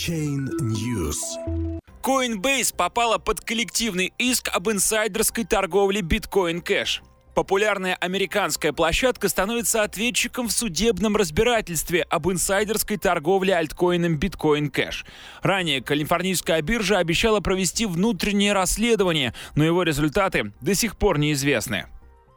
Chain News. Coinbase попала под коллективный иск об инсайдерской торговле биткоин кэш. Популярная американская площадка становится ответчиком в судебном разбирательстве об инсайдерской торговле альткоином Bitcoin Cash. Ранее калифорнийская биржа обещала провести внутреннее расследование, но его результаты до сих пор неизвестны.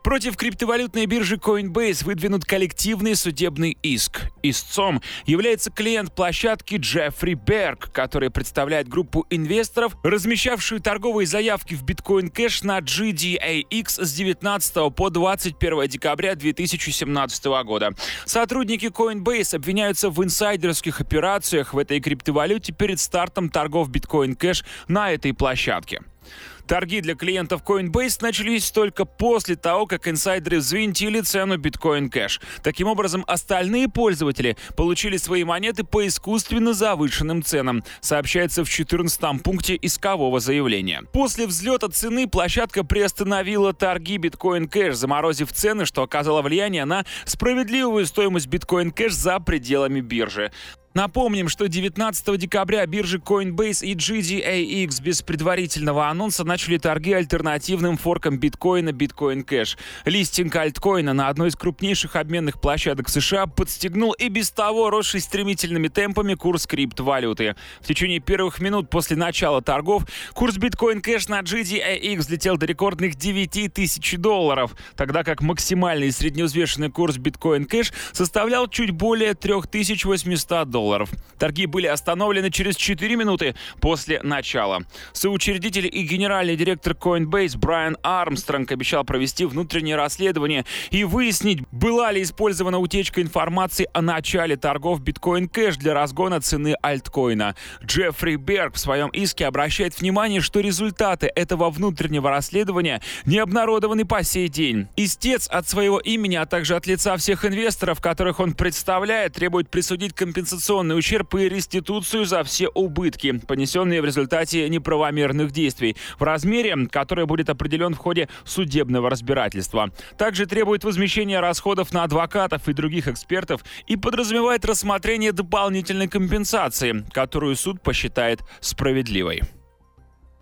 Против криптовалютной биржи Coinbase выдвинут коллективный судебный иск. Истцом является клиент площадки Джеффри Берг, который представляет группу инвесторов, размещавшую торговые заявки в Bitcoin Cash на GDAX с 19 по 21 декабря 2017 года. Сотрудники Coinbase обвиняются в инсайдерских операциях в этой криптовалюте перед стартом торгов Bitcoin Cash на этой площадке. Торги для клиентов Coinbase начались только после того, как инсайдеры взвинтили цену Bitcoin Cash. Таким образом, остальные пользователи получили свои монеты по искусственно завышенным ценам, сообщается в 14 пункте искового заявления. После взлета цены площадка приостановила торги Bitcoin Cash, заморозив цены, что оказало влияние на справедливую стоимость Bitcoin Cash за пределами биржи. Напомним, что 19 декабря биржи Coinbase и GDAX без предварительного анонса начали торги альтернативным форком биткоина Bitcoin Cash. Листинг альткоина на одной из крупнейших обменных площадок США подстегнул и без того росший стремительными темпами курс криптовалюты. В течение первых минут после начала торгов курс Bitcoin Cash на GDAX взлетел до рекордных 9 тысяч долларов, тогда как максимальный средневзвешенный курс Bitcoin Cash составлял чуть более 3800 долларов долларов. Торги были остановлены через 4 минуты после начала. Соучредитель и генеральный директор Coinbase Брайан Армстронг обещал провести внутреннее расследование и выяснить, была ли использована утечка информации о начале торгов биткоин кэш для разгона цены альткоина. Джеффри Берг в своем иске обращает внимание, что результаты этого внутреннего расследования не обнародованы по сей день. Истец от своего имени, а также от лица всех инвесторов, которых он представляет, требует присудить компенсационную репутационный ущерб и реституцию за все убытки, понесенные в результате неправомерных действий, в размере, который будет определен в ходе судебного разбирательства. Также требует возмещения расходов на адвокатов и других экспертов и подразумевает рассмотрение дополнительной компенсации, которую суд посчитает справедливой.